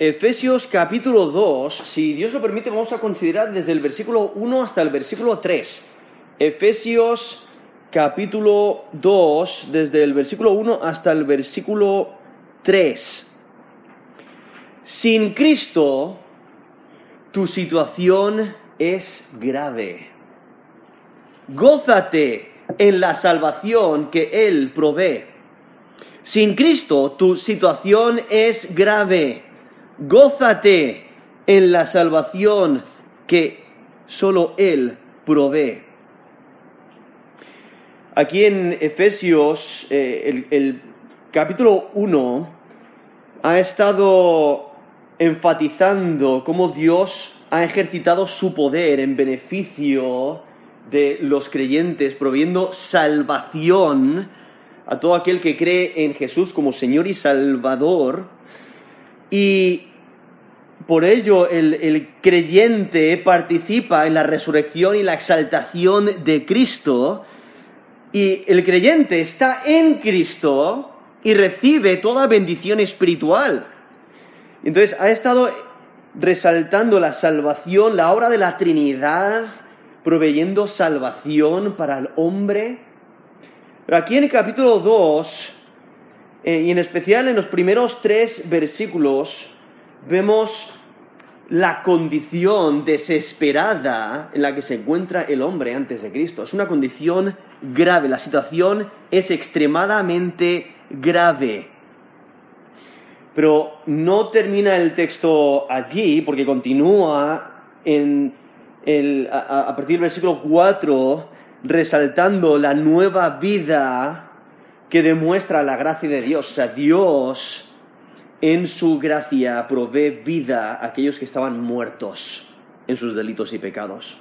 Efesios capítulo 2, si Dios lo permite, vamos a considerar desde el versículo 1 hasta el versículo 3. Efesios capítulo 2, desde el versículo 1 hasta el versículo 3. Sin Cristo, tu situación es grave. Gózate en la salvación que Él provee. Sin Cristo, tu situación es grave. Gózate en la salvación que solo Él provee. Aquí en Efesios, eh, el, el capítulo 1 ha estado enfatizando cómo Dios ha ejercitado su poder en beneficio de los creyentes, proviendo salvación a todo aquel que cree en Jesús como Señor y Salvador. Y por ello el, creyente participa en la resurrección y la exaltación de Cristo. Y el creyente está en Cristo y recibe toda bendición espiritual. Entonces ha estado resaltando la salvación, la obra de la Trinidad, proveyendo salvación para el hombre. Pero aquí en el capítulo 2, eh, y en especial en los primeros tres versículos, vemos la condición desesperada en la que se encuentra el hombre antes de Cristo. Es una condición grave, la situación es extremadamente grave. Pero no termina el texto allí, porque continúa en el, a, a partir del versículo 4, resaltando la nueva vida que demuestra la gracia de Dios. O sea, Dios en su gracia provee vida a aquellos que estaban muertos en sus delitos y pecados.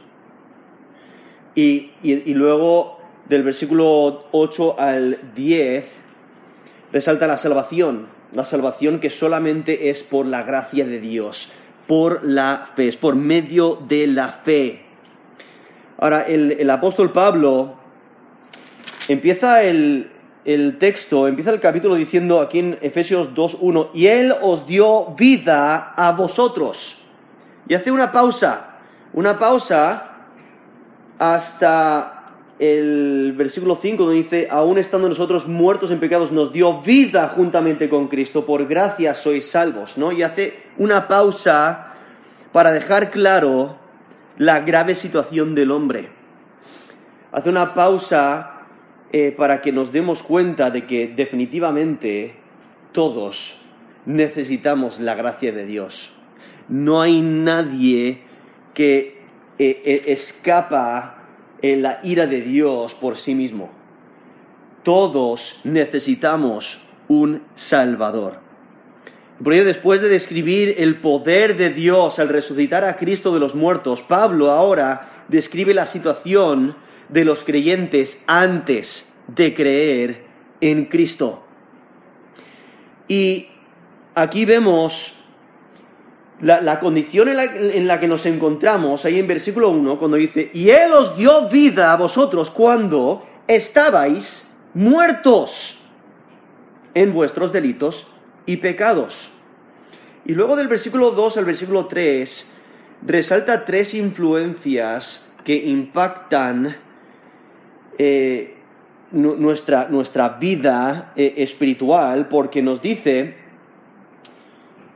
Y, luego del versículo 8 al 10 resalta la salvación, la salvación que solamente es por la gracia de Dios, por la fe, es por medio de la fe. Ahora, el apóstol Pablo empieza el, el, texto, empieza el capítulo diciendo aquí en Efesios 2.1, y Él os dio vida a vosotros. Y hace una pausa, una pausa hasta el versículo 5 donde dice, aún estando nosotros muertos en pecados, nos dio vida juntamente con Cristo, por gracia sois salvos, ¿no? Y hace una pausa para dejar claro la grave situación del hombre. Hace una pausa eh, para que nos demos cuenta de que definitivamente todos necesitamos la gracia de Dios. No hay nadie que eh, eh, escapa la ira de Dios por sí mismo. Todos necesitamos un Salvador. Por ello, después de describir el poder de Dios al resucitar a Cristo de los muertos, Pablo ahora describe la situación de los creyentes antes de creer en Cristo. Y aquí vemos la, la condición en la, en la, que nos encontramos, ahí en versículo 1, cuando dice, y Él os dio vida a vosotros cuando estabais muertos en vuestros delitos y pecados. Y luego del versículo 2 al versículo 3, resalta tres influencias que impactan eh, nuestra, nuestra, vida eh, espiritual, porque nos dice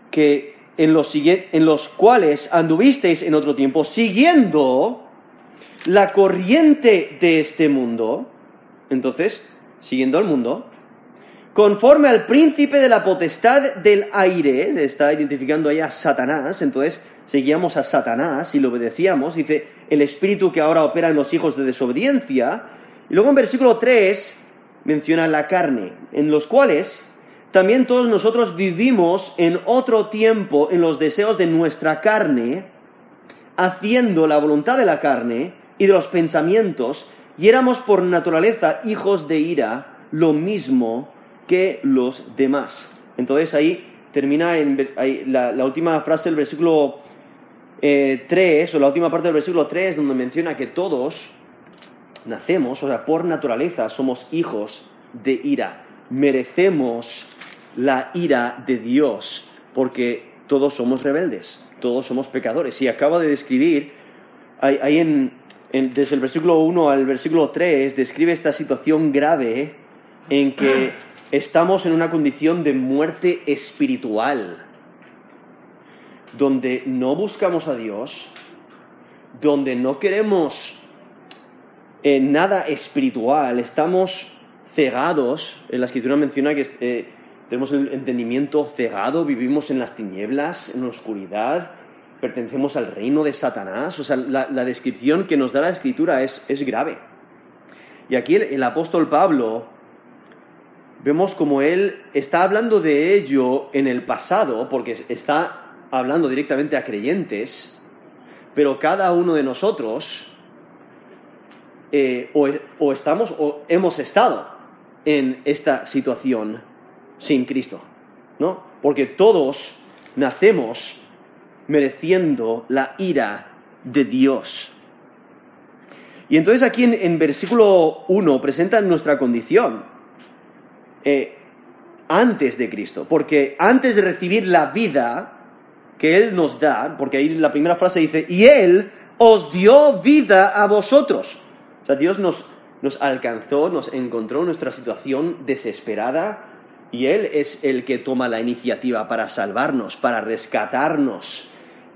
que en los, en los cuales anduvisteis en otro tiempo, siguiendo la corriente de este mundo, entonces, siguiendo al mundo, conforme al príncipe de la potestad del aire, está identificando ahí a Satanás, entonces seguíamos a Satanás y lo obedecíamos, dice el espíritu que ahora opera en los hijos de desobediencia, y luego en versículo 3 menciona la carne, en los cuales también todos nosotros vivimos en otro tiempo en los deseos de nuestra carne, haciendo la voluntad de la carne y de los pensamientos, y éramos por naturaleza hijos de ira, lo mismo que los demás. Entonces ahí termina en, la, última frase del versículo eh, 3, o la última parte del versículo 3, donde menciona que todos nacemos, o sea, por naturaleza somos hijos de ira. Merecemos la ira de Dios, porque todos somos rebeldes, todos somos pecadores. Y acaba de describir, ahí, en, desde el versículo 1 al versículo 3, describe esta situación grave en que estamos en una condición de muerte espiritual, donde no buscamos a Dios, donde no queremos eh, nada espiritual, estamos cegados, en la escritura menciona que eh, tenemos el entendimiento cegado, vivimos en las tinieblas, en la oscuridad, pertenecemos al reino de Satanás, o sea, la, descripción que nos da la escritura es, es grave. Y aquí el apóstol Pablo vemos como él está hablando de ello en el pasado, porque está hablando directamente a creyentes, pero cada uno de nosotros eh, o, estamos o hemos estado en esta situación sin Cristo, ¿no? Porque todos nacemos mereciendo la ira de Dios. Y entonces aquí en, versículo 1 presentan nuestra condición eh, antes de Cristo, porque antes de recibir la vida que Él nos da, porque ahí la primera frase dice, y Él os dio vida a vosotros. O sea, Dios nos, nos alcanzó, nos encontró en nuestra situación desesperada y Él es el que toma la iniciativa para salvarnos, para rescatarnos.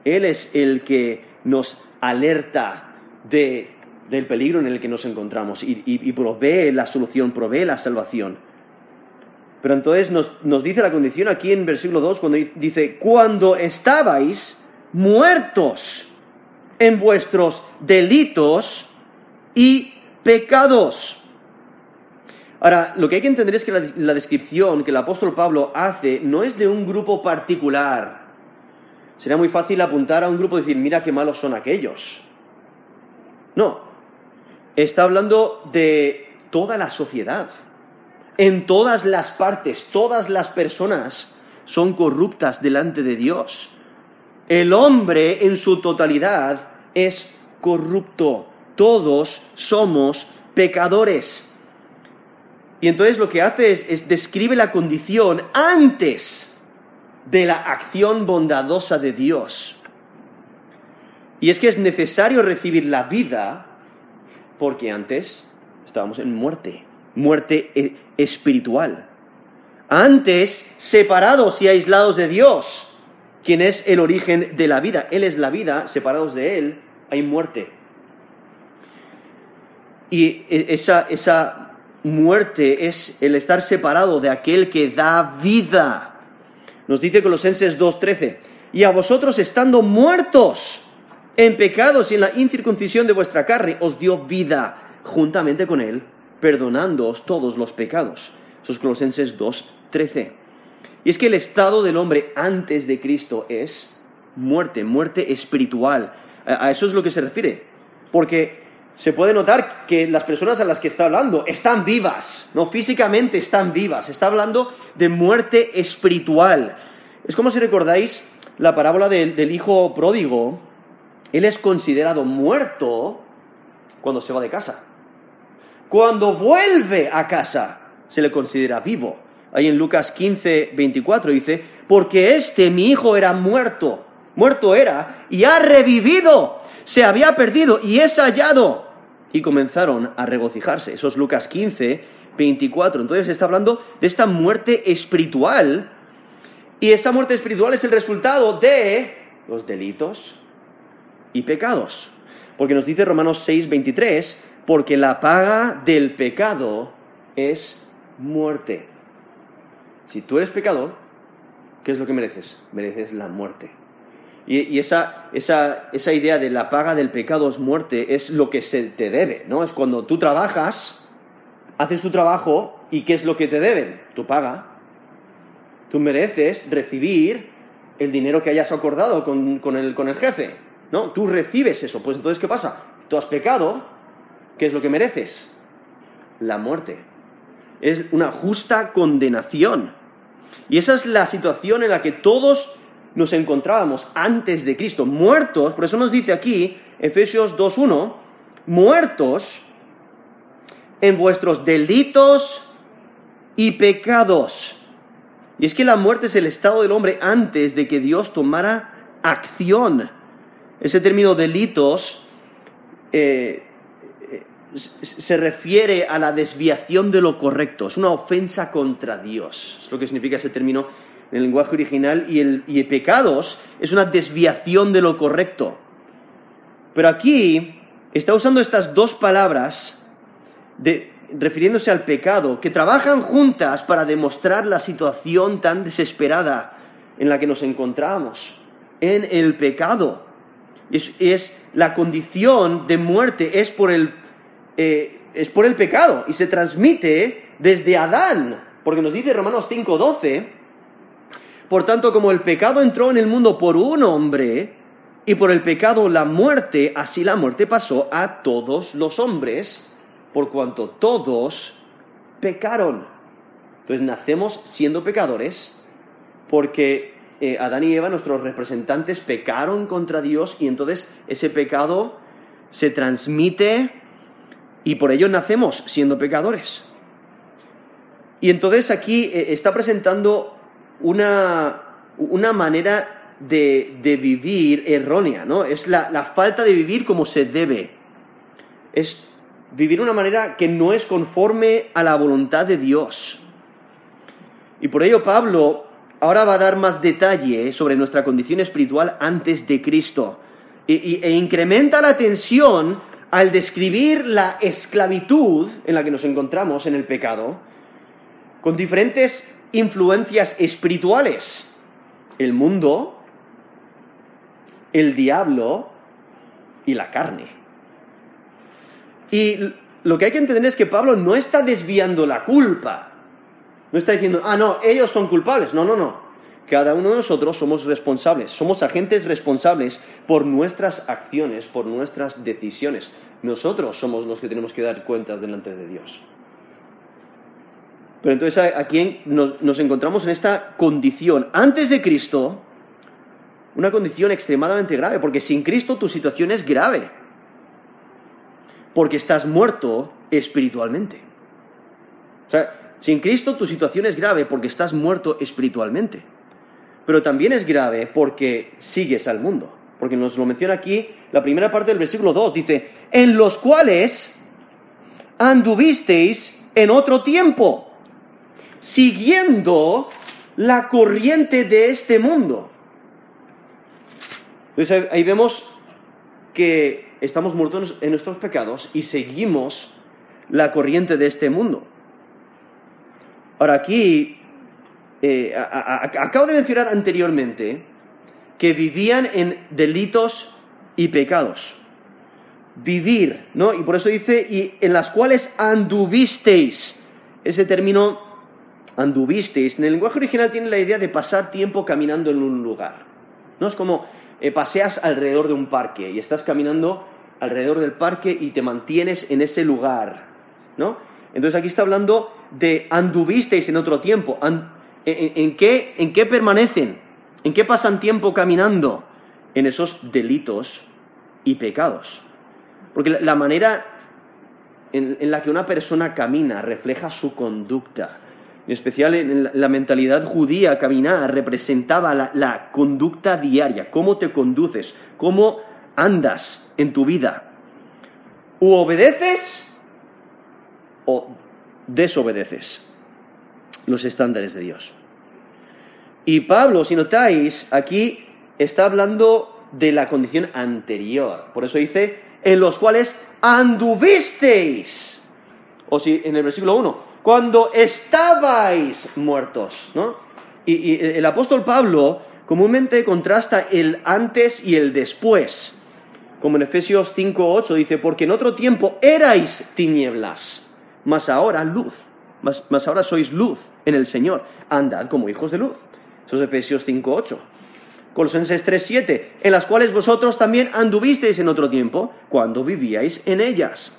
Él es el que nos alerta de, del peligro en el que nos encontramos y, y provee la solución, provee la salvación. Pero entonces nos, nos, dice la condición aquí en versículo 2 cuando dice, cuando estabais muertos en vuestros delitos y pecados. Ahora, lo que hay que entender es que la, descripción que el apóstol Pablo hace no es de un grupo particular. Sería muy fácil apuntar a un grupo y decir, mira qué malos son aquellos. No, está hablando de toda la sociedad en todas las partes, todas las personas son corruptas delante de Dios. El hombre en su totalidad es corrupto. Todos somos pecadores. Y entonces lo que hace es, describe la condición antes de la acción bondadosa de Dios. Y es que es necesario recibir la vida porque antes estábamos en muerte muerte eh, espiritual. Antes, separados y aislados de Dios, quien es el origen de la vida. Él es la vida, separados de Él hay muerte. Y e, esa, esa muerte es el estar separado de aquel que da vida. Nos dice Colosenses 2.13, y a vosotros estando muertos en pecados y en la incircuncisión de vuestra carne, os dio vida juntamente con Él perdonándoos todos los pecados. Eso es Colosenses 2.13. Y es que el estado del hombre antes de Cristo es muerte, muerte espiritual. A eso es lo que se refiere. Porque se puede notar que las personas a las que está hablando están vivas, no físicamente están vivas. Está hablando de muerte espiritual. Es como si recordáis la parábola del hijo pródigo. Él es considerado muerto cuando se va de casa. Cuando vuelve a casa, se le considera vivo. Ahí en Lucas 15, 24 dice, porque este mi hijo era muerto, muerto era, y ha revivido, se había perdido y es hallado. Y comenzaron a regocijarse. Eso es Lucas 15, 24. Entonces está hablando de esta muerte espiritual. Y esta muerte espiritual es el resultado de los delitos y pecados. Porque nos dice Romanos 6, 23, porque la paga del pecado es muerte. Si tú eres pecador, ¿qué es lo que mereces? Mereces la muerte. Y, esa, esa, idea de la paga del pecado es muerte es lo que se te debe, ¿no? Es cuando tú trabajas, haces tu trabajo y ¿qué es lo que te deben? Tu paga. Tú mereces recibir el dinero que hayas acordado con, con, el, con el jefe, ¿no? Tú recibes eso. Pues entonces, ¿qué pasa? Tú has pecado, ¿qué es lo que mereces? La muerte. Es una justa condenación. Y esa es la situación en la que todos nos encontrábamos antes de Cristo, muertos, por eso nos dice aquí, Efesios 2.1, muertos en vuestros delitos y pecados. Y es que la muerte es el estado del hombre antes de que Dios tomara acción. Ese término delitos eh, eh, se refiere a la desviación de lo correcto, es una ofensa contra Dios, es lo que significa ese término en el lenguaje original, y el, pecados es una desviación de lo correcto. Pero aquí está usando estas dos palabras de, refiriéndose al pecado, que trabajan juntas para demostrar la situación tan desesperada en la que nos encontramos, en el pecado. Es, la condición de muerte es por, el, eh, es por el pecado y se transmite desde Adán, porque nos dice Romanos 5:12, por tanto como el pecado entró en el mundo por un hombre, y por el pecado la muerte, así la muerte pasó a todos los hombres, por cuanto todos pecaron. Entonces nacemos siendo pecadores porque eh, Adán y Eva, nuestros representantes, pecaron contra Dios y entonces ese pecado se transmite y por ello nacemos siendo pecadores. Y entonces aquí eh, está presentando una, una manera de, de, vivir errónea, ¿no? Es la, la falta de vivir como se debe. Es vivir de una manera que no es conforme a la voluntad de Dios. Y por ello Pablo ahora va a dar más detalle sobre nuestra condición espiritual antes de Cristo e incrementa la tensión al describir la esclavitud en la que nos encontramos en el pecado con diferentes influencias espirituales. El mundo, el diablo y la carne. Y lo que hay que entender es que Pablo no está desviando la culpa. No está diciendo, ah, no, ellos son culpables. No, no, no. Cada uno de nosotros somos responsables, somos agentes responsables por nuestras acciones, por nuestras decisiones. Nosotros somos los que tenemos que dar cuenta delante de Dios. Pero entonces aquí nos, nos encontramos en esta condición. Antes de Cristo, una condición extremadamente grave, porque sin Cristo tu situación es grave porque estás muerto espiritualmente. O sea, sin Cristo tu situación es grave porque estás muerto espiritualmente. Pero también es grave porque sigues al mundo. Porque nos lo menciona aquí la primera parte del versículo 2. Dice, en los cuales anduvisteis en otro tiempo, siguiendo la corriente de este mundo. Entonces ahí vemos que estamos muertos en nuestros pecados y seguimos la corriente de este mundo. Ahora aquí, eh, acabo de mencionar anteriormente que vivían en delitos y pecados. Vivir, ¿no? Y por eso dice, y en las cuales anduvisteis. Ese término anduvisteis, en el lenguaje original tiene la idea de pasar tiempo caminando en un lugar. ¿No? Es como eh, paseas alrededor de un parque y estás caminando alrededor del parque y te mantienes en ese lugar, ¿no? Entonces aquí está hablando de anduvisteis en otro tiempo. en, qué, ¿En qué permanecen? ¿En qué pasan tiempo caminando? En esos delitos y pecados. Porque la, manera en, la que una persona camina refleja su conducta. En especial en la, mentalidad judía, caminar representaba la, conducta diaria, cómo te conduces, cómo andas en tu vida. O obedeces o desobedeces los estándares de Dios. Y Pablo, si notáis, aquí está hablando de la condición anterior. Por eso dice, en los cuales anduvisteis. O si en el versículo 1, cuando estabais muertos, ¿no? Y, el apóstol Pablo comúnmente contrasta el antes y el después como en Efesios 5.8 dice, porque en otro tiempo erais tinieblas, mas ahora luz, mas, ahora sois luz en el Señor, andad como hijos de luz. Eso es Efesios 5.8. Colosenses 3.7, en las cuales vosotros también anduvisteis en otro tiempo, cuando vivíais en ellas.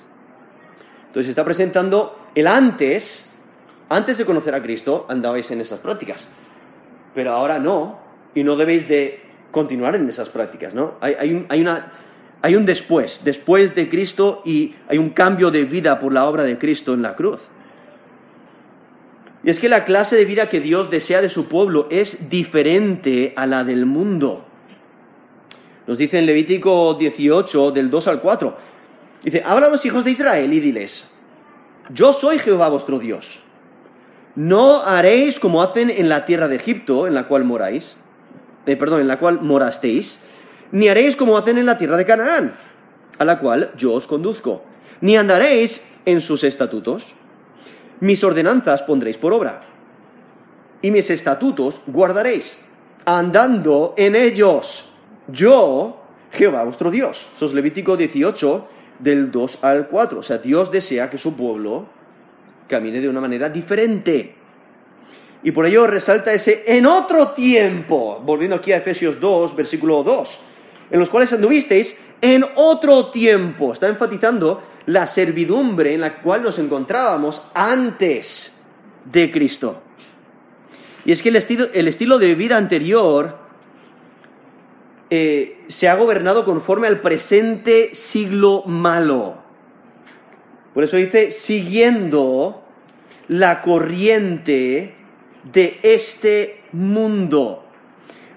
Entonces está presentando el antes, antes de conocer a Cristo, andabais en esas prácticas. Pero ahora no, y no debéis de continuar en esas prácticas, ¿no? hay, hay una hay un después, después de Cristo y hay un cambio de vida por la obra de Cristo en la cruz. Y es que la clase de vida que Dios desea de su pueblo es diferente a la del mundo. Nos dice en Levítico 18, del 2 al 4. Dice, habla a los hijos de Israel y diles, yo soy Jehová vuestro Dios. No haréis como hacen en la tierra de Egipto, en la cual moráis, eh, perdón, en la cual morasteis, ni haréis como hacen en la tierra de Canaán, a la cual yo os conduzco, ni andaréis en sus estatutos. Mis ordenanzas pondréis por obra, y mis estatutos guardaréis, andando en ellos. Yo, Jehová vuestro Dios. Eso es Levítico 18, del 2 al 4. O sea, Dios desea que su pueblo camine de una manera diferente. Y por ello resalta ese en otro tiempo, volviendo aquí a Efesios 2, versículo 2, en los cuales anduvisteis en otro tiempo. Está enfatizando la servidumbre en la cual nos encontrábamos antes de Cristo. Y es que el estilo, el estilo de vida anterior eh, se ha gobernado conforme al presente siglo malo. Por eso dice, siguiendo la corriente de este mundo.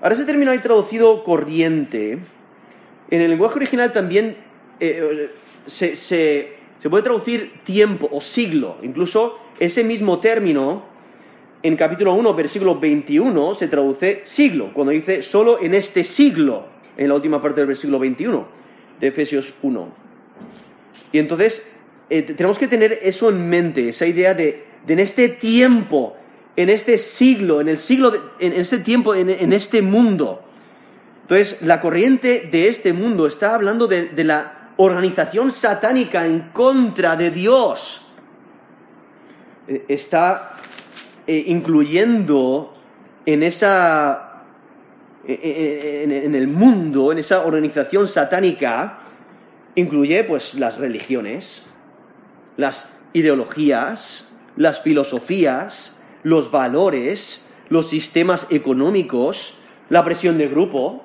Ahora ese término hay traducido corriente. En el lenguaje original también eh, se, se puede traducir tiempo o siglo. Incluso ese mismo término en capítulo 1, versículo 21, se traduce siglo, cuando dice solo en este siglo, en la última parte del versículo 21 de Efesios 1. Y entonces eh, tenemos que tener eso en mente, esa idea de, en este tiempo, en este siglo, en el siglo, en este tiempo, en, este mundo. Entonces, la corriente de este mundo está hablando de, de la organización satánica en contra de Dios. Eh, está eh, incluyendo en esa. Eh, eh, en, el mundo, en esa organización satánica, incluye pues las religiones, las ideologías, las filosofías, los valores, los sistemas económicos, la presión de grupo,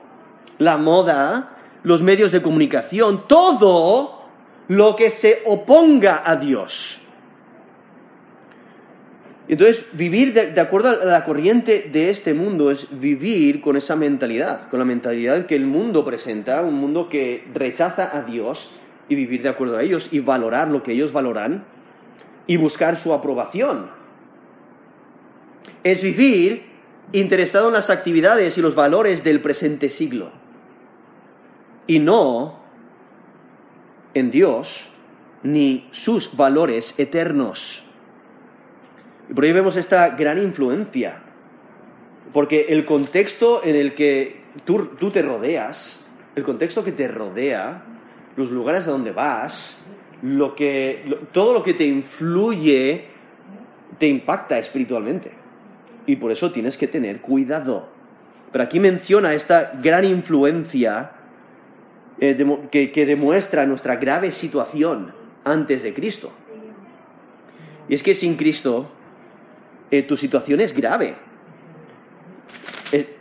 la moda, los medios de comunicación, todo lo que se oponga a Dios. Entonces, vivir de, acuerdo a la corriente de este mundo es vivir con esa mentalidad, con la mentalidad que el mundo presenta, un mundo que rechaza a Dios y vivir de acuerdo a ellos y valorar lo que ellos valoran y buscar su aprobación. Es vivir interesado en las actividades y los valores del presente siglo y no en Dios ni sus valores eternos. Por ahí vemos esta gran influencia. Porque el contexto en el que tú, te rodeas, el contexto que te rodea, los lugares a donde vas, lo que, todo lo que te influye te impacta espiritualmente. Y por eso tienes que tener cuidado. Pero aquí menciona esta gran influencia eh, que, que demuestra nuestra grave situación antes de Cristo. Y es que sin Cristo eh, tu situación es grave.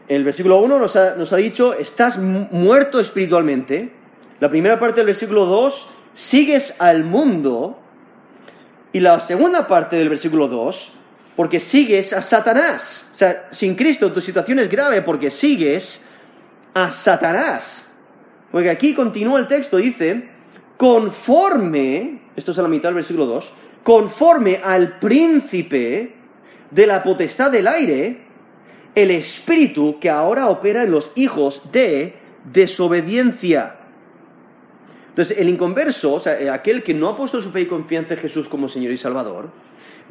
El, versículo 1 nos ha, nos ha dicho, estás muerto espiritualmente. La primera parte del versículo 2, sigues al mundo. Y la segunda parte del versículo 2, porque sigues a Satanás. O sea, sin Cristo tu situación es grave porque sigues a Satanás. Porque aquí continúa el texto, dice, conforme, esto es a la mitad del versículo 2, conforme al príncipe de la potestad del aire, el espíritu que ahora opera en los hijos de desobediencia. Entonces, el inconverso, o sea, aquel que no ha puesto su fe y confianza en Jesús como Señor y Salvador,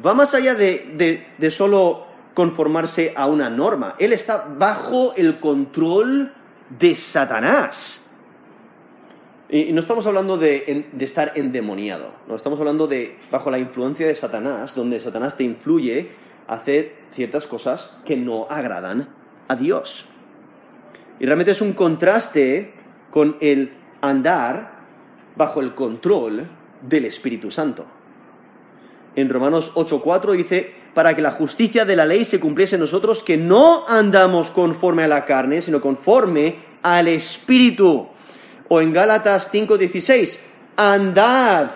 va más allá de, de, solo conformarse a una norma. Él está bajo el control de Satanás. Y no estamos hablando de, de, estar endemoniado, no estamos hablando de bajo la influencia de Satanás, donde Satanás te influye hace ciertas cosas que no agradan a Dios. Y realmente es un contraste con el andar bajo el control del Espíritu Santo. En Romanos 8:4 dice, para que la justicia de la ley se cumpliese en nosotros, que no andamos conforme a la carne, sino conforme al Espíritu. O en Gálatas 5:16, andad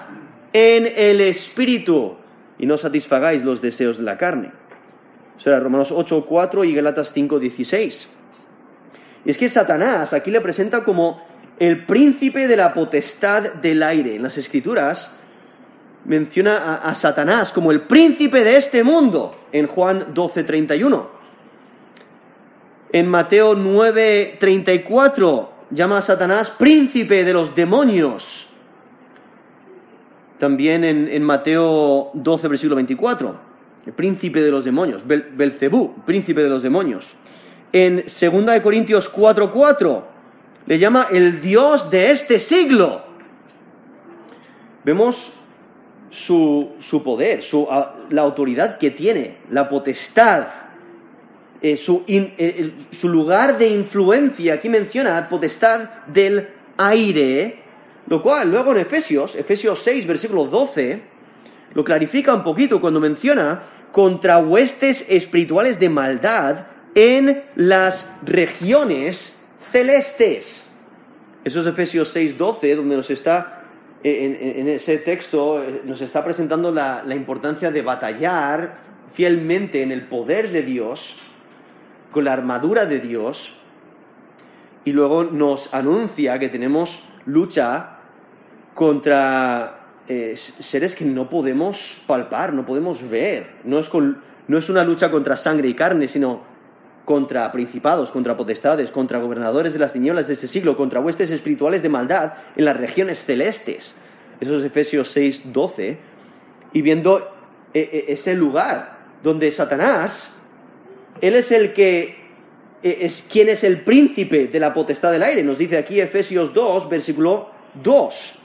en el Espíritu y no satisfagáis los deseos de la carne. Sea, Romanos 8, 4 y Galatas 5, 16. Y es que Satanás aquí le presenta como el príncipe de la potestad del aire. En las escrituras menciona a, Satanás como el príncipe de este mundo en Juan 12, 31. En Mateo 9, 34 llama a Satanás príncipe de los demonios. También en, Mateo 12, versículo 24, el príncipe de los demonios, Belcebú, príncipe de los demonios. En 2 Corintios 4, 4, le llama el Dios de este siglo. Vemos su, poder, su, la autoridad que tiene, la potestad, eh, su, eh, su lugar de influencia. Aquí menciona potestad del aire, lo cual luego en Efesios, Efesios 6, versículo 12, lo clarifica un poquito cuando menciona contra huestes espirituales de maldad en las regiones celestes. Eso es Efesios 6, 12, donde nos está, eh, en, ese texto, eh, nos está presentando la, la importancia de batallar fielmente en el poder de Dios, con la armadura de Dios, y luego nos anuncia que tenemos lucha contra eh, seres que no podemos palpar, no podemos ver. No es, no es una lucha contra sangre y carne, sino contra principados, contra potestades, contra gobernadores de las tinieblas de este siglo, contra huestes espirituales de maldad en las regiones celestes. Eso es Efesios 6, 12. Y viendo eh, eh, ese lugar donde Satanás, él es el que es quien es el príncipe de la potestad del aire. Nos dice aquí Efesios 2, versículo 2.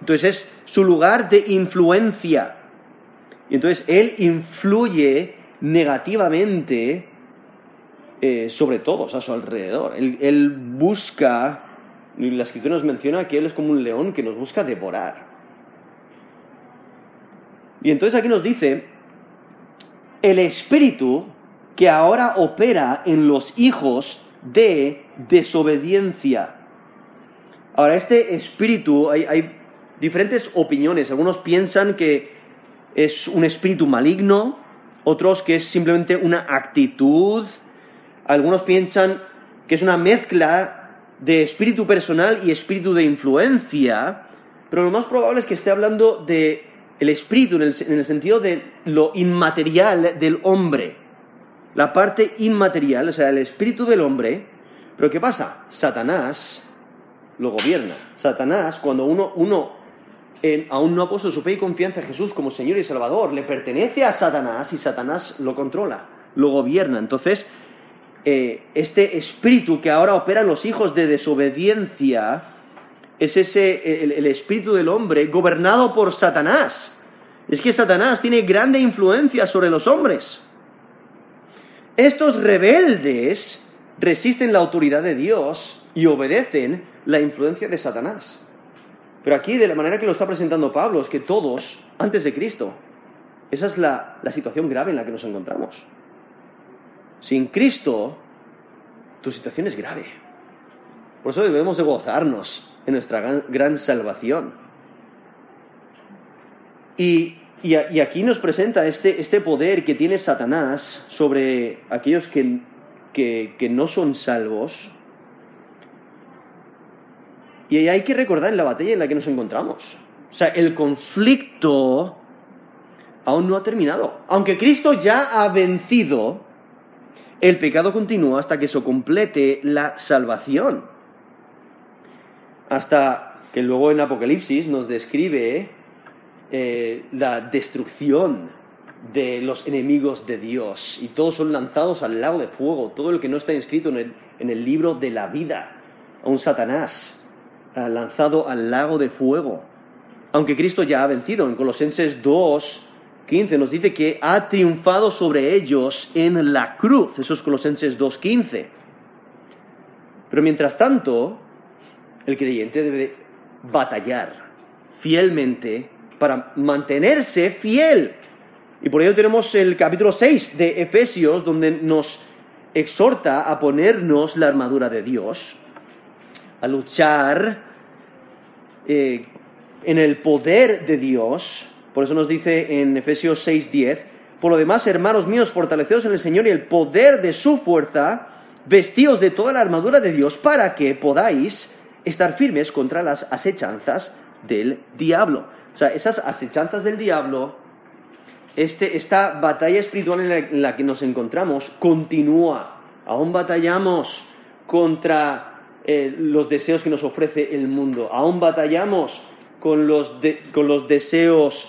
Entonces es su lugar de influencia. Y entonces él influye negativamente eh, sobre todos a su alrededor. Él, busca, y la escritura nos menciona que él es como un león que nos busca devorar. Y entonces aquí nos dice, el espíritu que ahora opera en los hijos de desobediencia. Ahora, este espíritu, hay diferentes opiniones. Algunos piensan que es un espíritu maligno, otros que es simplemente una actitud, algunos piensan que es una mezcla de espíritu personal y espíritu de influencia, pero lo más probable es que esté hablando de el espíritu en el, en el sentido de lo inmaterial del hombre, la parte inmaterial, o sea, el espíritu del hombre. Pero ¿qué pasa? Satanás lo gobierna. Satanás, cuando uno, uno aún no ha puesto su fe y confianza en Jesús como Señor y Salvador, le pertenece a Satanás y Satanás lo controla, lo gobierna. Entonces, eh, este espíritu que ahora opera en los hijos de desobediencia es ese, el, espíritu del hombre gobernado por Satanás. Es que Satanás tiene grande influencia sobre los hombres. Estos rebeldes resisten la autoridad de Dios y obedecen la influencia de Satanás. Pero aquí, de la manera que lo está presentando Pablo, es que todos, antes de Cristo, esa es la, situación grave en la que nos encontramos. Sin Cristo, tu situación es grave. Por eso debemos de gozarnos en nuestra gran, salvación. Y, aquí nos presenta este, este, poder que tiene Satanás sobre aquellos que, que no son salvos, y hay que recordar la batalla en la que nos encontramos. O sea, el conflicto aún no ha terminado. Aunque Cristo ya ha vencido, el pecado continúa hasta que se complete la salvación. Hasta que luego en Apocalipsis nos describe eh, la destrucción de los enemigos de Dios y todos son lanzados al lago de fuego, todo lo que no está inscrito en el, en el libro de la vida, a un Satanás lanzado al lago de fuego. Aunque Cristo ya ha vencido, en Colosenses 2, 15 nos dice que ha triunfado sobre ellos en la cruz. Eso es Colosenses 2.15. Pero mientras tanto, el creyente debe batallar fielmente para mantenerse fiel. Y por ello tenemos el capítulo 6 de Efesios, donde nos exhorta a ponernos la armadura de Dios a luchar eh, en el poder de Dios. Por eso nos dice en Efesios 6:10, Por lo demás, hermanos míos, fortaleceos en el Señor y el poder de su fuerza, vestíos de toda la armadura de Dios para que podáis estar firmes contra las asechanzas del diablo. O sea, esas asechanzas del diablo, este, esta batalla espiritual en la, que nos encontramos continúa. Aún batallamos contra eh, los deseos que nos ofrece el mundo. Aún batallamos con los, con los deseos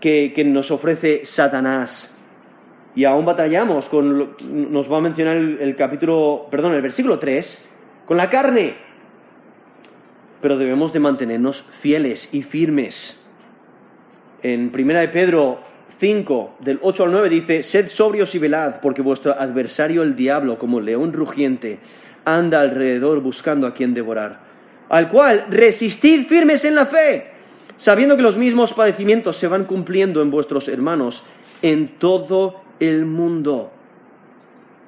que, nos ofrece Satanás. Y aún batallamos con, nos va a mencionar el, capítulo, perdón, el versículo 3, con la carne. Pero debemos de mantenernos fieles y firmes. En 1 de Pedro 5, del 8 al 9 dice, Sed sobrios y velad, porque vuestro adversario el diablo, como león rugiente, anda alrededor buscando a quien devorar. Al cual resistid firmes en la fe sabiendo que los mismos padecimientos se van cumpliendo en vuestros hermanos en todo el mundo.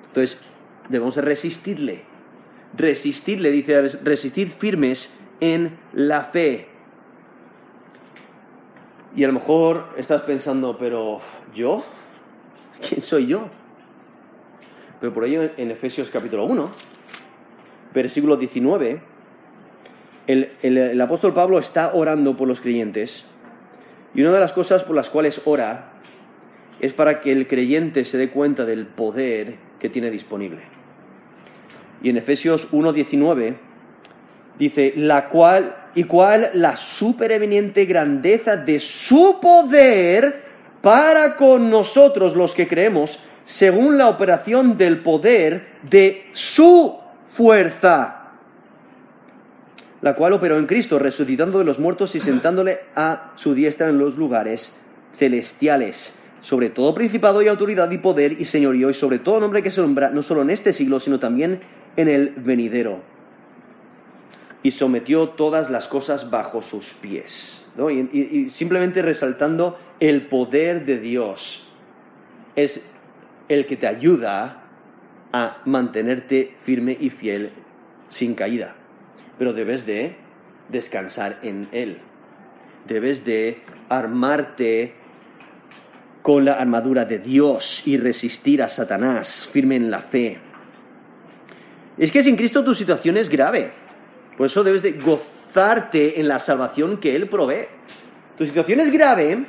Entonces, debemos resistirle. Resistirle, dice, resistir firmes en la fe. Y a lo mejor estás pensando, pero ¿yo? ¿Quién soy yo? Pero por ello en Efesios capítulo 1, versículo 19, el, apóstol Pablo está orando por los creyentes y una de las cosas por las cuales ora es para que el creyente se dé cuenta del poder que tiene disponible. Y en Efesios 1.19 dice, la cual y cuál la supereveniente grandeza de su poder para con nosotros los que creemos, según la operación del poder de su fuerza la cual operó en Cristo, resucitando de los muertos y sentándole a su diestra en los lugares celestiales, sobre todo principado y autoridad y poder y señorío, y sobre todo nombre que se nombra, no solo en este siglo, sino también en el venidero. Y sometió todas las cosas bajo sus pies. y simplemente resaltando el poder de Dios es el que te ayuda a mantenerte firme y fiel sin caída pero debes de descansar en Él. Debes de armarte con la armadura de Dios y resistir a Satanás, firme en la fe. Es que sin Cristo tu situación es grave. Por eso debes de gozarte en la salvación que Él provee. Tu situación es grave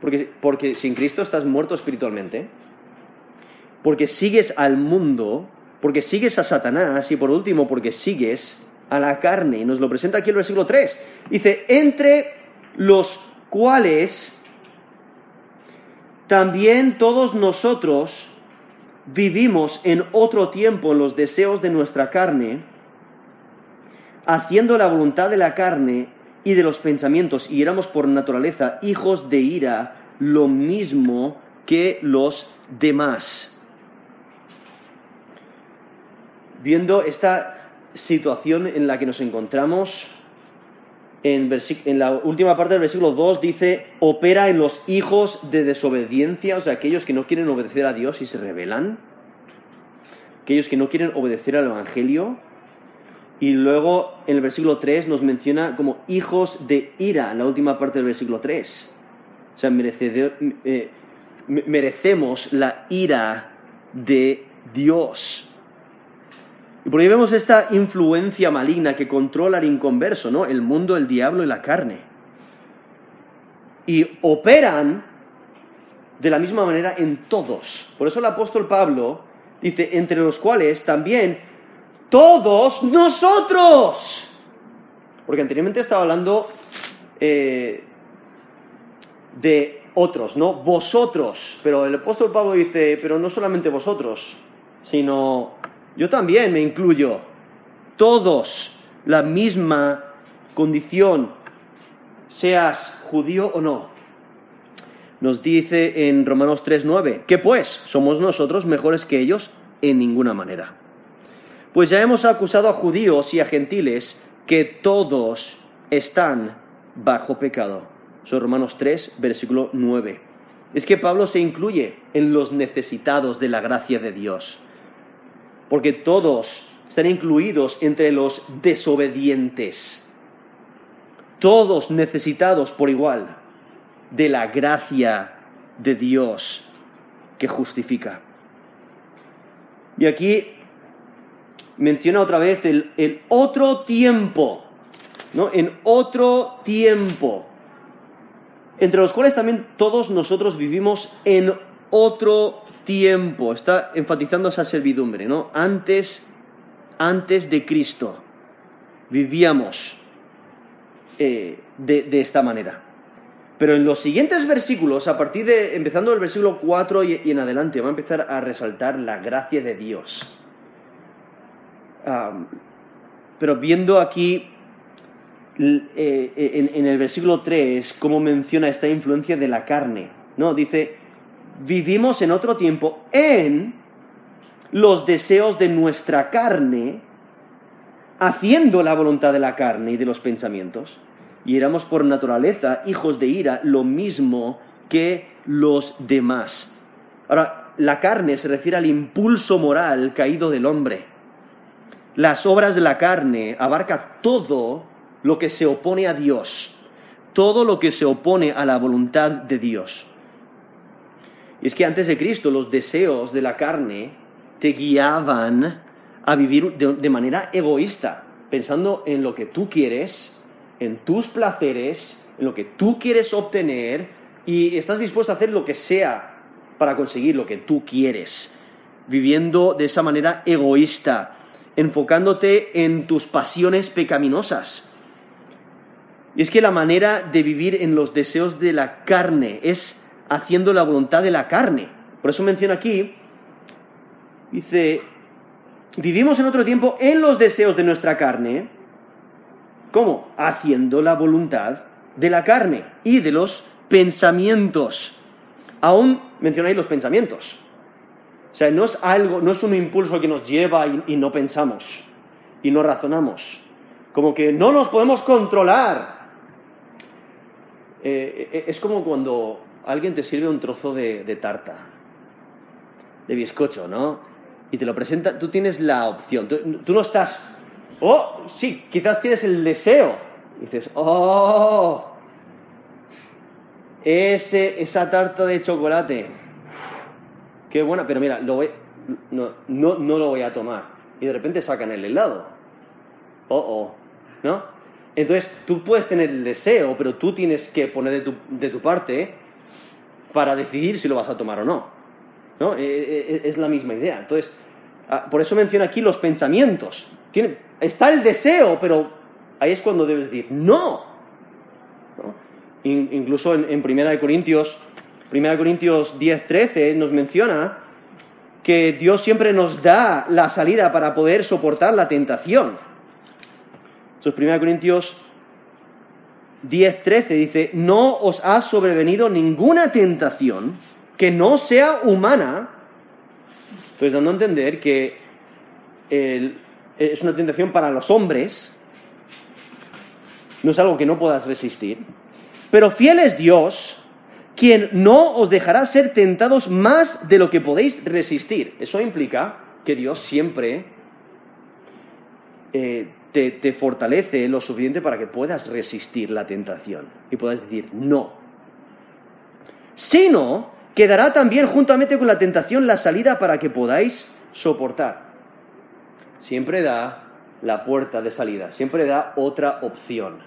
porque, porque sin Cristo estás muerto espiritualmente, porque sigues al mundo, porque sigues a Satanás y por último porque sigues a la carne. Y nos lo presenta aquí el versículo 3. Dice, entre los cuales también todos nosotros vivimos en otro tiempo en los deseos de nuestra carne, haciendo la voluntad de la carne y de los pensamientos, y éramos por naturaleza hijos de ira, lo mismo que los demás. Viendo esta situación en la que nos encontramos, en, la última parte del versículo 2 dice, opera en los hijos de desobediencia, o sea, aquellos que no quieren obedecer a Dios y se rebelan, aquellos que no quieren obedecer al Evangelio, y luego en el versículo 3 nos menciona como hijos de ira, en la última parte del versículo 3. O sea, eh, merecemos la ira de Dios. Y por ahí vemos esta influencia maligna que controla el inconverso, ¿no? El mundo, el diablo y la carne. Y operan de la misma manera en todos. Por eso el apóstol Pablo dice, entre los cuales también todos nosotros. Porque anteriormente estaba hablando eh, de otros, ¿no? Vosotros. Pero el apóstol Pablo dice, pero no solamente vosotros, sino yo también me incluyo. Todos la misma condición, seas judío o no. Nos dice en Romanos 3:9, ¿qué pues? ¿Somos nosotros mejores que ellos? En ninguna manera. Pues ya hemos acusado a judíos y a gentiles que todos están bajo pecado. Son Romanos 3, versículo 9. Es que Pablo se incluye en los necesitados de la gracia de Dios porque todos están incluidos entre los desobedientes, todos necesitados por igual de la gracia de Dios que justifica. Y aquí menciona otra vez el, el otro tiempo, ¿no? En otro tiempo, entre los cuales también todos nosotros vivimos en otro tiempo. Está enfatizando esa servidumbre, ¿no? Antes, antes de Cristo vivíamos eh, de, esta manera. Pero en los siguientes versículos, a partir de, empezando el versículo 4 y, en adelante, va a empezar a resaltar la gracia de Dios. pero viendo aquí eh, en, en, el versículo 3 cómo menciona esta influencia de la carne, ¿no? Dice, vivimos en otro tiempo en los deseos de nuestra carne, haciendo la voluntad de la carne y de los pensamientos, y éramos por naturaleza hijos de ira, lo mismo que los demás. Ahora, la carne se refiere al impulso moral caído del hombre. Las obras de la carne abarca todo lo que se opone a Dios, todo lo que se opone a la voluntad de Dios. Es que antes de Cristo los deseos de la carne te guiaban a vivir de, manera egoísta, pensando en lo que tú quieres, en tus placeres, en lo que tú quieres obtener y estás dispuesto a hacer lo que sea para conseguir lo que tú quieres, viviendo de esa manera egoísta, enfocándote en tus pasiones pecaminosas. Y es que la manera de vivir en los deseos de la carne es haciendo la voluntad de la carne. Por eso menciona aquí, dice, vivimos en otro tiempo en los deseos de nuestra carne. ¿Cómo? Haciendo la voluntad de la carne y de los pensamientos. Aún mencionáis los pensamientos. O sea, no es algo, no es un impulso que nos lleva y, no pensamos y no razonamos. Como que no nos podemos controlar. Eh, eh, es como cuando alguien te sirve un trozo de, tarta, de bizcocho, ¿no? y te lo presenta, tú tienes la opción. Tú, no estás, oh, sí, quizás tienes el deseo. Y dices, oh, ese, esa tarta de chocolate, qué buena, pero mira, lo no, no, no lo voy a tomar. Y de repente sacan el helado. Oh, oh, ¿no? Entonces tú puedes tener el deseo, pero tú tienes que poner de tu, de tu parte para decidir si lo vas a tomar o no. ¿no? Eh, eh, es la misma idea. Entonces, ah, por eso menciona aquí los pensamientos. está el deseo, pero ahí es cuando debes decir, no. incluso en, en 1 Corintios, 1 Corintios 10, 13 nos menciona que Dios siempre nos da la salida para poder soportar la tentación. Entonces, 1 Corintios 10, 13 dice, no os ha sobrevenido ninguna tentación que no sea humana, entonces dando a entender que es una tentación para los hombres, no es algo que no puedas resistir, pero fiel es Dios, quien no os dejará ser tentados más de lo que podéis resistir. Eso implica que Dios siempre eh, te, fortalece lo suficiente para que puedas resistir la tentación y puedas decir no. Sino quedará también juntamente con la tentación la salida para que podáis soportar. Siempre da la puerta de salida, siempre da otra opción.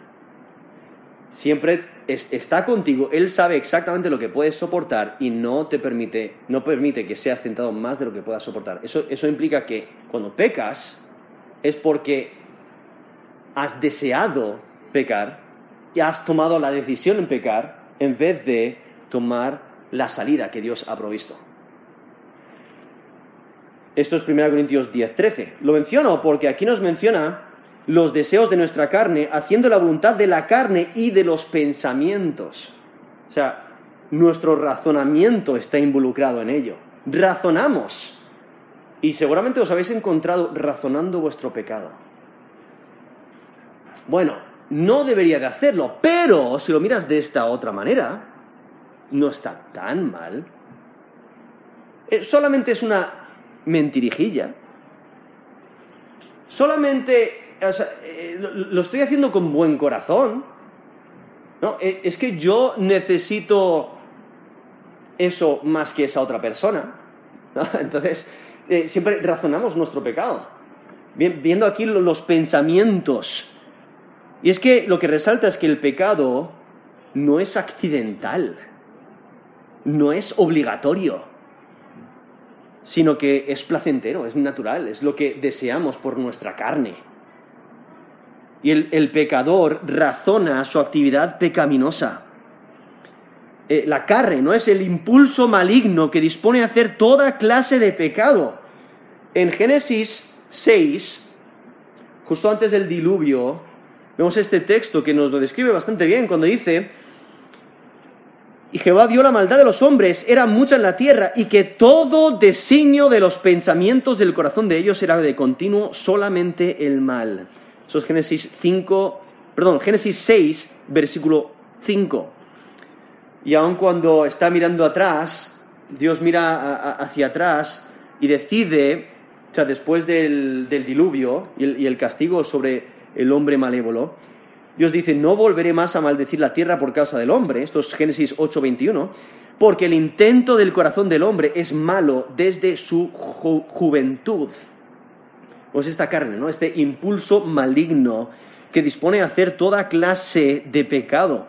Siempre está contigo, Él sabe exactamente lo que puedes soportar y no te permite, no permite que seas tentado más de lo que puedas soportar. Eso, eso implica que cuando pecas es porque has deseado pecar y has tomado la decisión en pecar en vez de tomar la salida que Dios ha provisto. Esto es 1 Corintios 10, 13. Lo menciono porque aquí nos menciona los deseos de nuestra carne, haciendo la voluntad de la carne y de los pensamientos. O sea, nuestro razonamiento está involucrado en ello. Razonamos. Y seguramente os habéis encontrado razonando vuestro pecado. Bueno, no debería de hacerlo, pero si lo miras de esta otra manera, no está tan mal. Eh, solamente es una mentirijilla. Solamente eh, lo, estoy haciendo con buen corazón. No, eh, es que yo necesito eso más que esa otra persona. Entonces, siempre razonamos nuestro pecado. Viendo aquí los pensamientos. Y es que lo que resalta es que el pecado no es accidental, no es obligatorio, sino que es placentero, es natural, es lo que deseamos por nuestra carne. Y el, pecador razona su actividad pecaminosa. Eh, la carne no es el impulso maligno que dispone a hacer toda clase de pecado. En Génesis 6, justo antes del diluvio, vemos este texto que nos lo describe bastante bien cuando dice, y Jehová vio la maldad de los hombres, era mucha en la tierra, y que todo designio de los pensamientos del corazón de ellos era de continuo solamente el mal. Eso es Génesis 5, perdón, Génesis 6, versículo 5. Y aun cuando está mirando atrás, Dios mira hacia atrás y decide, o sea, después del, diluvio y el, castigo sobre el hombre malévolo, Dios dice, no volveré más a maldecir la tierra por causa del hombre, esto es Génesis 8, 21, porque el intento del corazón del hombre es malo desde su juventud pues esta carne, ¿no? Este impulso maligno que dispone a hacer toda clase de pecado.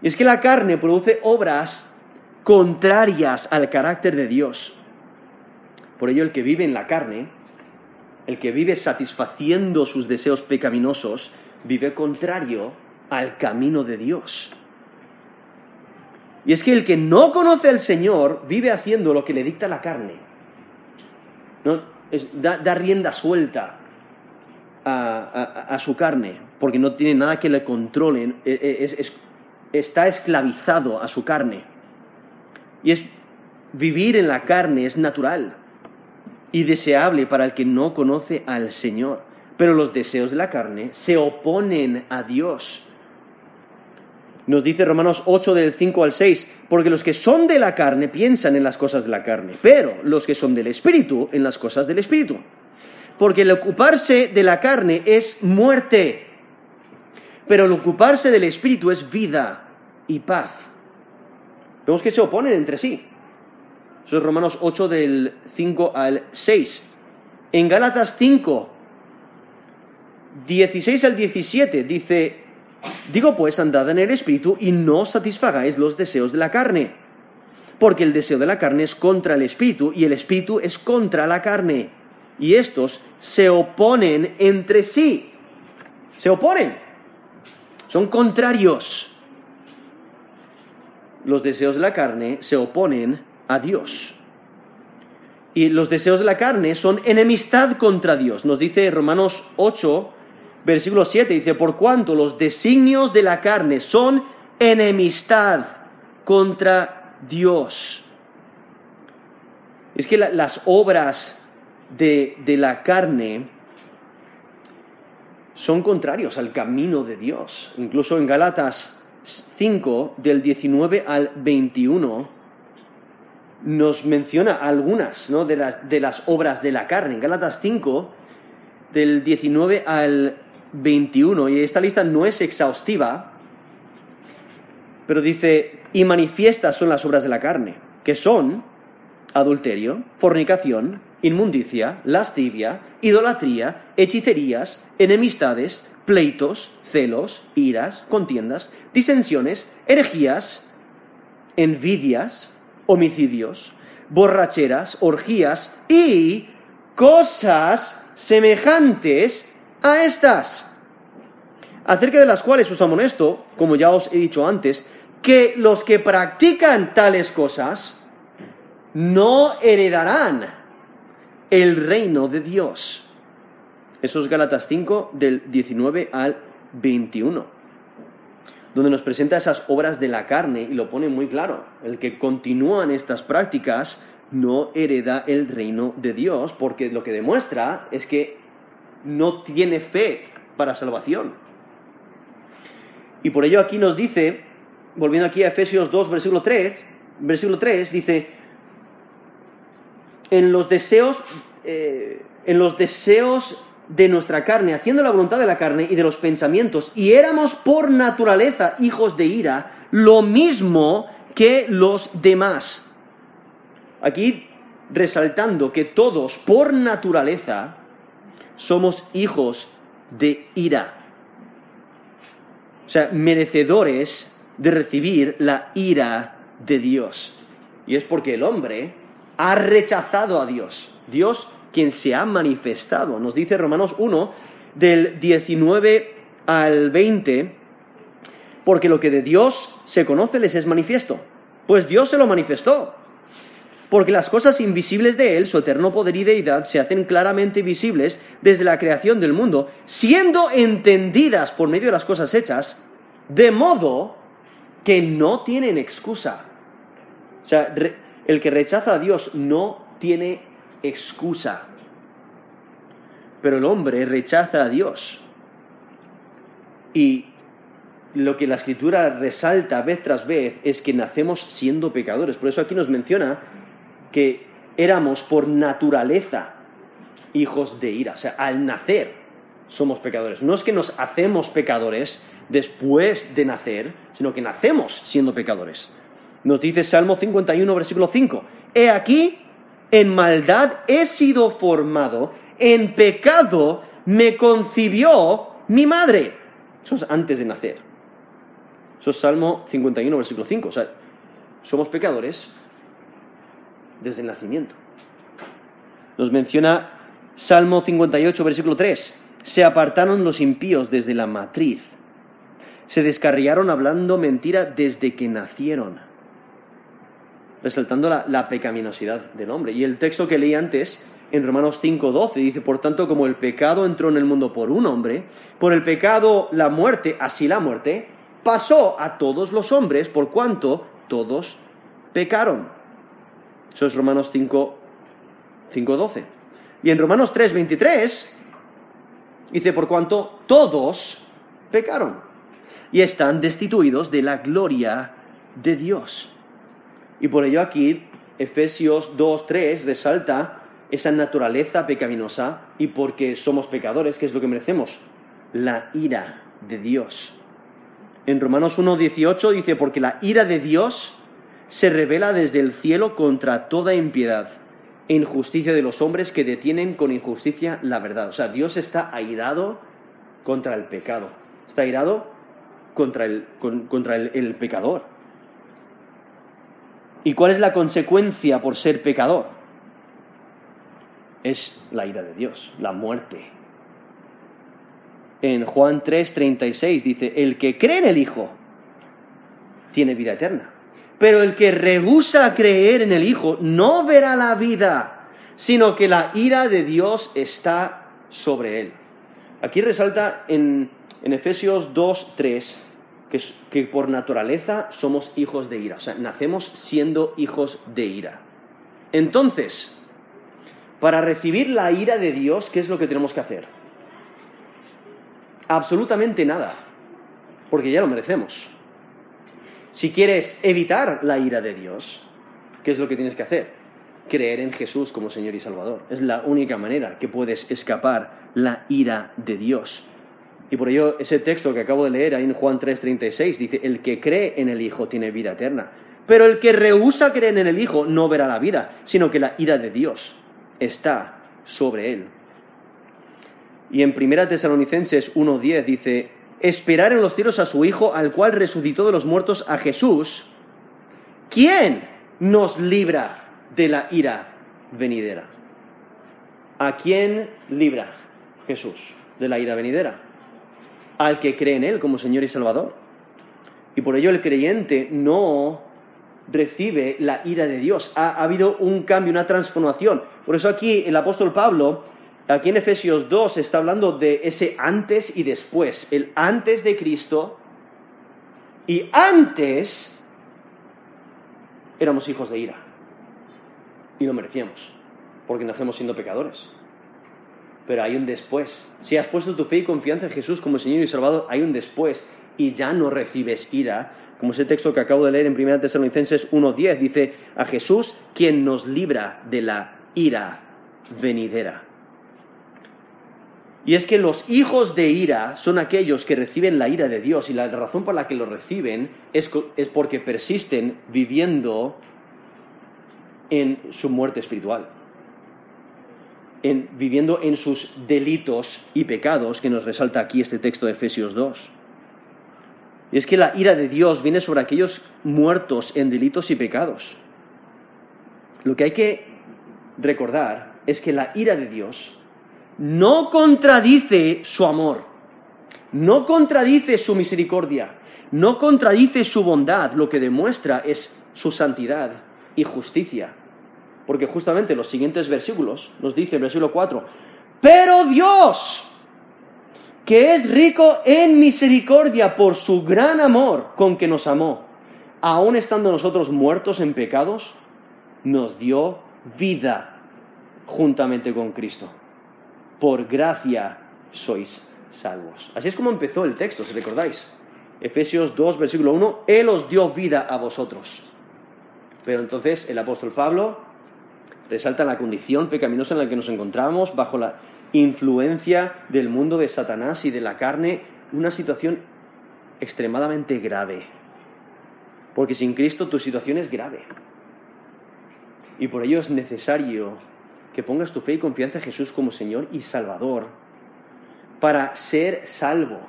Y es que la carne produce obras contrarias al carácter de Dios. Por ello el que vive en la carne, el que vive satisfaciendo sus deseos pecaminosos, vive contrario al camino de Dios. Y es que el que no conoce al Señor vive haciendo lo que le dicta la carne. Da, rienda suelta a, su carne, porque no tiene nada que le controle, e, e, está esclavizado a su carne. Y es vivir en la carne es natural y deseable para el que no conoce al Señor. Pero los deseos de la carne se oponen a Dios. Nos dice Romanos 8 del 5 al 6, porque los que son de la carne piensan en las cosas de la carne, pero los que son del Espíritu en las cosas del Espíritu. Porque el ocuparse de la carne es muerte, pero el ocuparse del Espíritu es vida y paz. Vemos que se oponen entre sí. Eso es Romanos 8 del 5 al 6. En Gálatas 5, 16 al 17 dice, Digo pues, andad en el Espíritu y no satisfagáis los deseos de la carne, porque el deseo de la carne es contra el Espíritu y el Espíritu es contra la carne, y estos se oponen entre sí. Se oponen. Son contrarios. Los deseos de la carne se oponen a Dios. Y los deseos de la carne son enemistad contra Dios. Nos dice Romanos 8, versículo 7 dice, por cuanto los designios de la carne son enemistad contra Dios. Es que las obras de, de la carne son contrarios al camino de Dios. Incluso en Galatas 5, del 19 al 21, nos menciona algunas ¿no? de, las, de las obras de la carne. En Galatas 5, del 19 al 21, y esta lista no es exhaustiva, pero dice, y manifiestas son las obras de la carne, que son adulterio, fornicación, inmundicia, lascivia, idolatría, hechicerías, enemistades, pleitos, celos, iras, contiendas, disensiones, herejías, envidias, homicidios, borracheras, orgías y cosas semejantes a estas, acerca de las cuales os amonesto, como ya os he dicho antes, que los que practican tales cosas no heredarán el reino de Dios. Eso es Gálatas 5 del 19 al 21, donde nos presenta esas obras de la carne y lo pone muy claro. El que continúa en estas prácticas no hereda el reino de Dios, porque lo que demuestra es que no tiene fe para salvación. Y por ello aquí nos dice, volviendo aquí a Efesios 2, versículo 3, versículo 3 dice, en los deseos, eh, en los deseos de nuestra carne, haciendo la voluntad de la carne y de los pensamientos, y éramos por naturaleza hijos de ira, lo mismo que los demás. Aquí resaltando que todos, por naturaleza, somos hijos de ira. O sea, merecedores de recibir la ira de Dios. Y es porque el hombre ha rechazado a Dios. Dios quien se ha manifestado. Nos dice Romanos 1, del 19 al 20, porque lo que de Dios se conoce les es manifiesto. Pues Dios se lo manifestó. Porque las cosas invisibles de Él, su eterno poder y deidad, se hacen claramente visibles desde la creación del mundo, siendo entendidas por medio de las cosas hechas, de modo que no tienen excusa. O sea, el que rechaza a Dios no tiene excusa. Pero el hombre rechaza a Dios. Y lo que la escritura resalta vez tras vez es que nacemos siendo pecadores. Por eso aquí nos menciona que éramos por naturaleza hijos de ira. O sea, al nacer somos pecadores. No es que nos hacemos pecadores después de nacer, sino que nacemos siendo pecadores. Nos dice Salmo 51, versículo 5. He aquí, en maldad he sido formado, en pecado me concibió mi madre. Eso es antes de nacer. Eso es Salmo 51, versículo 5. O sea, somos pecadores desde el nacimiento. Nos menciona Salmo 58, versículo 3. Se apartaron los impíos desde la matriz. Se descarriaron hablando mentira desde que nacieron resaltando la, pecaminosidad del hombre. Y el texto que leí antes, en Romanos 5:12, dice, por tanto, como el pecado entró en el mundo por un hombre, por el pecado la muerte, así la muerte, pasó a todos los hombres por cuanto todos pecaron. Eso es Romanos 5, 5:12. Y en Romanos 3:23 dice, por cuanto todos pecaron y están destituidos de la gloria de Dios. Y por ello aquí Efesios 2.3 resalta esa naturaleza pecaminosa y porque somos pecadores, ¿qué es lo que merecemos? La ira de Dios. En Romanos 1.18 dice, porque la ira de Dios se revela desde el cielo contra toda impiedad e injusticia de los hombres que detienen con injusticia la verdad. O sea, Dios está airado contra el pecado, está airado contra el, contra el pecador. ¿Y cuál es la consecuencia por ser pecador? Es la ira de Dios, la muerte. En Juan 3:36 dice, el que cree en el Hijo tiene vida eterna. Pero el que rehúsa creer en el Hijo no verá la vida, sino que la ira de Dios está sobre él. Aquí resalta en, en Efesios 2:3 que, por naturaleza somos hijos de ira, o sea, nacemos siendo hijos de ira. Entonces, para recibir la ira de Dios, ¿qué es lo que tenemos que hacer? Absolutamente nada, porque ya lo merecemos. Si quieres evitar la ira de Dios, ¿qué es lo que tienes que hacer? Creer en Jesús como Señor y Salvador. Es la única manera que puedes escapar la ira de Dios. Y por ello ese texto que acabo de leer ahí en Juan 3:36 dice, el que cree en el Hijo tiene vida eterna. Pero el que rehúsa creer en el Hijo no verá la vida, sino que la ira de Dios está sobre él. Y en 1 Tesalonicenses 1:10 dice, esperar en los cielos a su Hijo, al cual resucitó de los muertos a Jesús, ¿quién nos libra de la ira venidera? ¿A quién libra Jesús de la ira venidera? Al que cree en Él como Señor y Salvador. Y por ello el creyente no recibe la ira de Dios. Ha, habido un cambio, una transformación. Por eso aquí el apóstol Pablo, aquí en Efesios 2, está hablando de ese antes y después. El antes de Cristo y antes éramos hijos de ira. Y lo merecíamos, porque nacemos siendo pecadores pero hay un después. Si has puesto tu fe y confianza en Jesús como Señor y Salvador, hay un después y ya no recibes ira. Como ese texto que acabo de leer en 1 Tesalonicenses 1.10 dice, a Jesús quien nos libra de la ira venidera. Y es que los hijos de ira son aquellos que reciben la ira de Dios y la razón por la que lo reciben es, es porque persisten viviendo en su muerte espiritual, en, viviendo en sus delitos y pecados que nos resalta aquí este texto de Efesios 2. Y es que la ira de Dios viene sobre aquellos muertos en delitos y pecados. Lo que hay que recordar es que la ira de Dios no contradice su amor, no contradice su misericordia, no contradice su bondad, lo que demuestra es su santidad y justicia. Porque justamente los siguientes versículos nos dice el versículo 4, pero Dios, que es rico en misericordia por su gran amor con que nos amó, aun estando nosotros muertos en pecados, nos dio vida juntamente con Cristo. Por gracia sois salvos. Así es como empezó el texto, si recordáis. Efesios 2, versículo 1, Él os dio vida a vosotros. Pero entonces el apóstol Pablo resalta la condición pecaminosa en la que nos encontramos bajo la influencia del mundo de Satanás y de la carne, una situación extremadamente grave. Porque sin Cristo tu situación es grave. Y por ello es necesario que pongas tu fe y confianza en Jesús como Señor y Salvador para ser salvo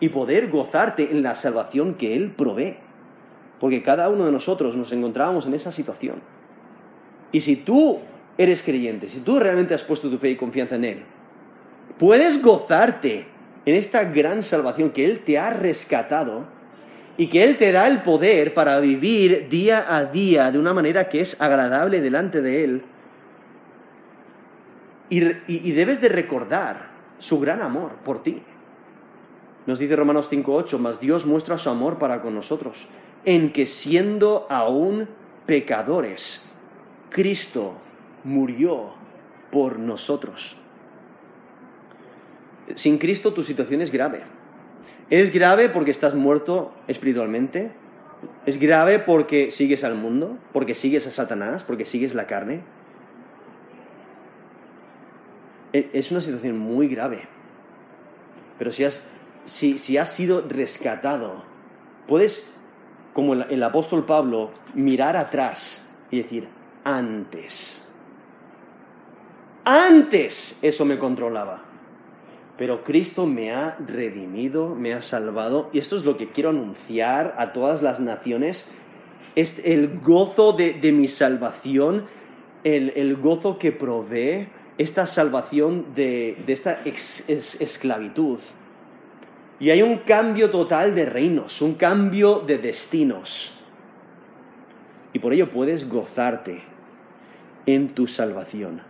y poder gozarte en la salvación que Él provee. Porque cada uno de nosotros nos encontrábamos en esa situación. Y si tú eres creyente, si tú realmente has puesto tu fe y confianza en Él, puedes gozarte en esta gran salvación que Él te ha rescatado y que Él te da el poder para vivir día a día de una manera que es agradable delante de Él. Y, debes de recordar su gran amor por ti. Nos dice Romanos 5.8, mas Dios muestra su amor para con nosotros, en que siendo aún pecadores, Cristo murió por nosotros. Sin Cristo tu situación es grave. Es grave porque estás muerto espiritualmente. Es grave porque sigues al mundo, porque sigues a Satanás, porque sigues la carne. E, es una situación muy grave. Pero si has, si, has sido rescatado, puedes, como el apóstol Pablo, mirar atrás y decir, antes. Antes eso me controlaba pero Cristo me ha redimido, me ha salvado, y esto es lo que quiero anunciar a todas las naciones, es el gozo de, mi salvación, el, gozo que provee esta salvación de, esta esclavitud. Y hay un cambio total de reinos, un cambio de destinos. Y por ello puedes gozarte en tu salvación.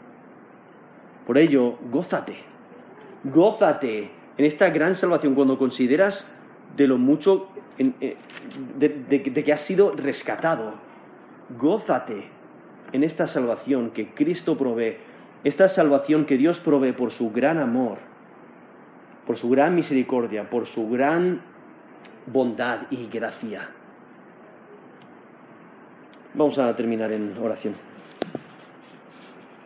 Por ello, gózate gózate en esta gran salvación cuando consideras de lo mucho eh, de, que has sido rescatado. Gózate en esta salvación que Cristo provee, esta salvación que Dios provee por su gran amor, por su gran misericordia, por su gran bondad y gracia. Vamos a terminar en oración.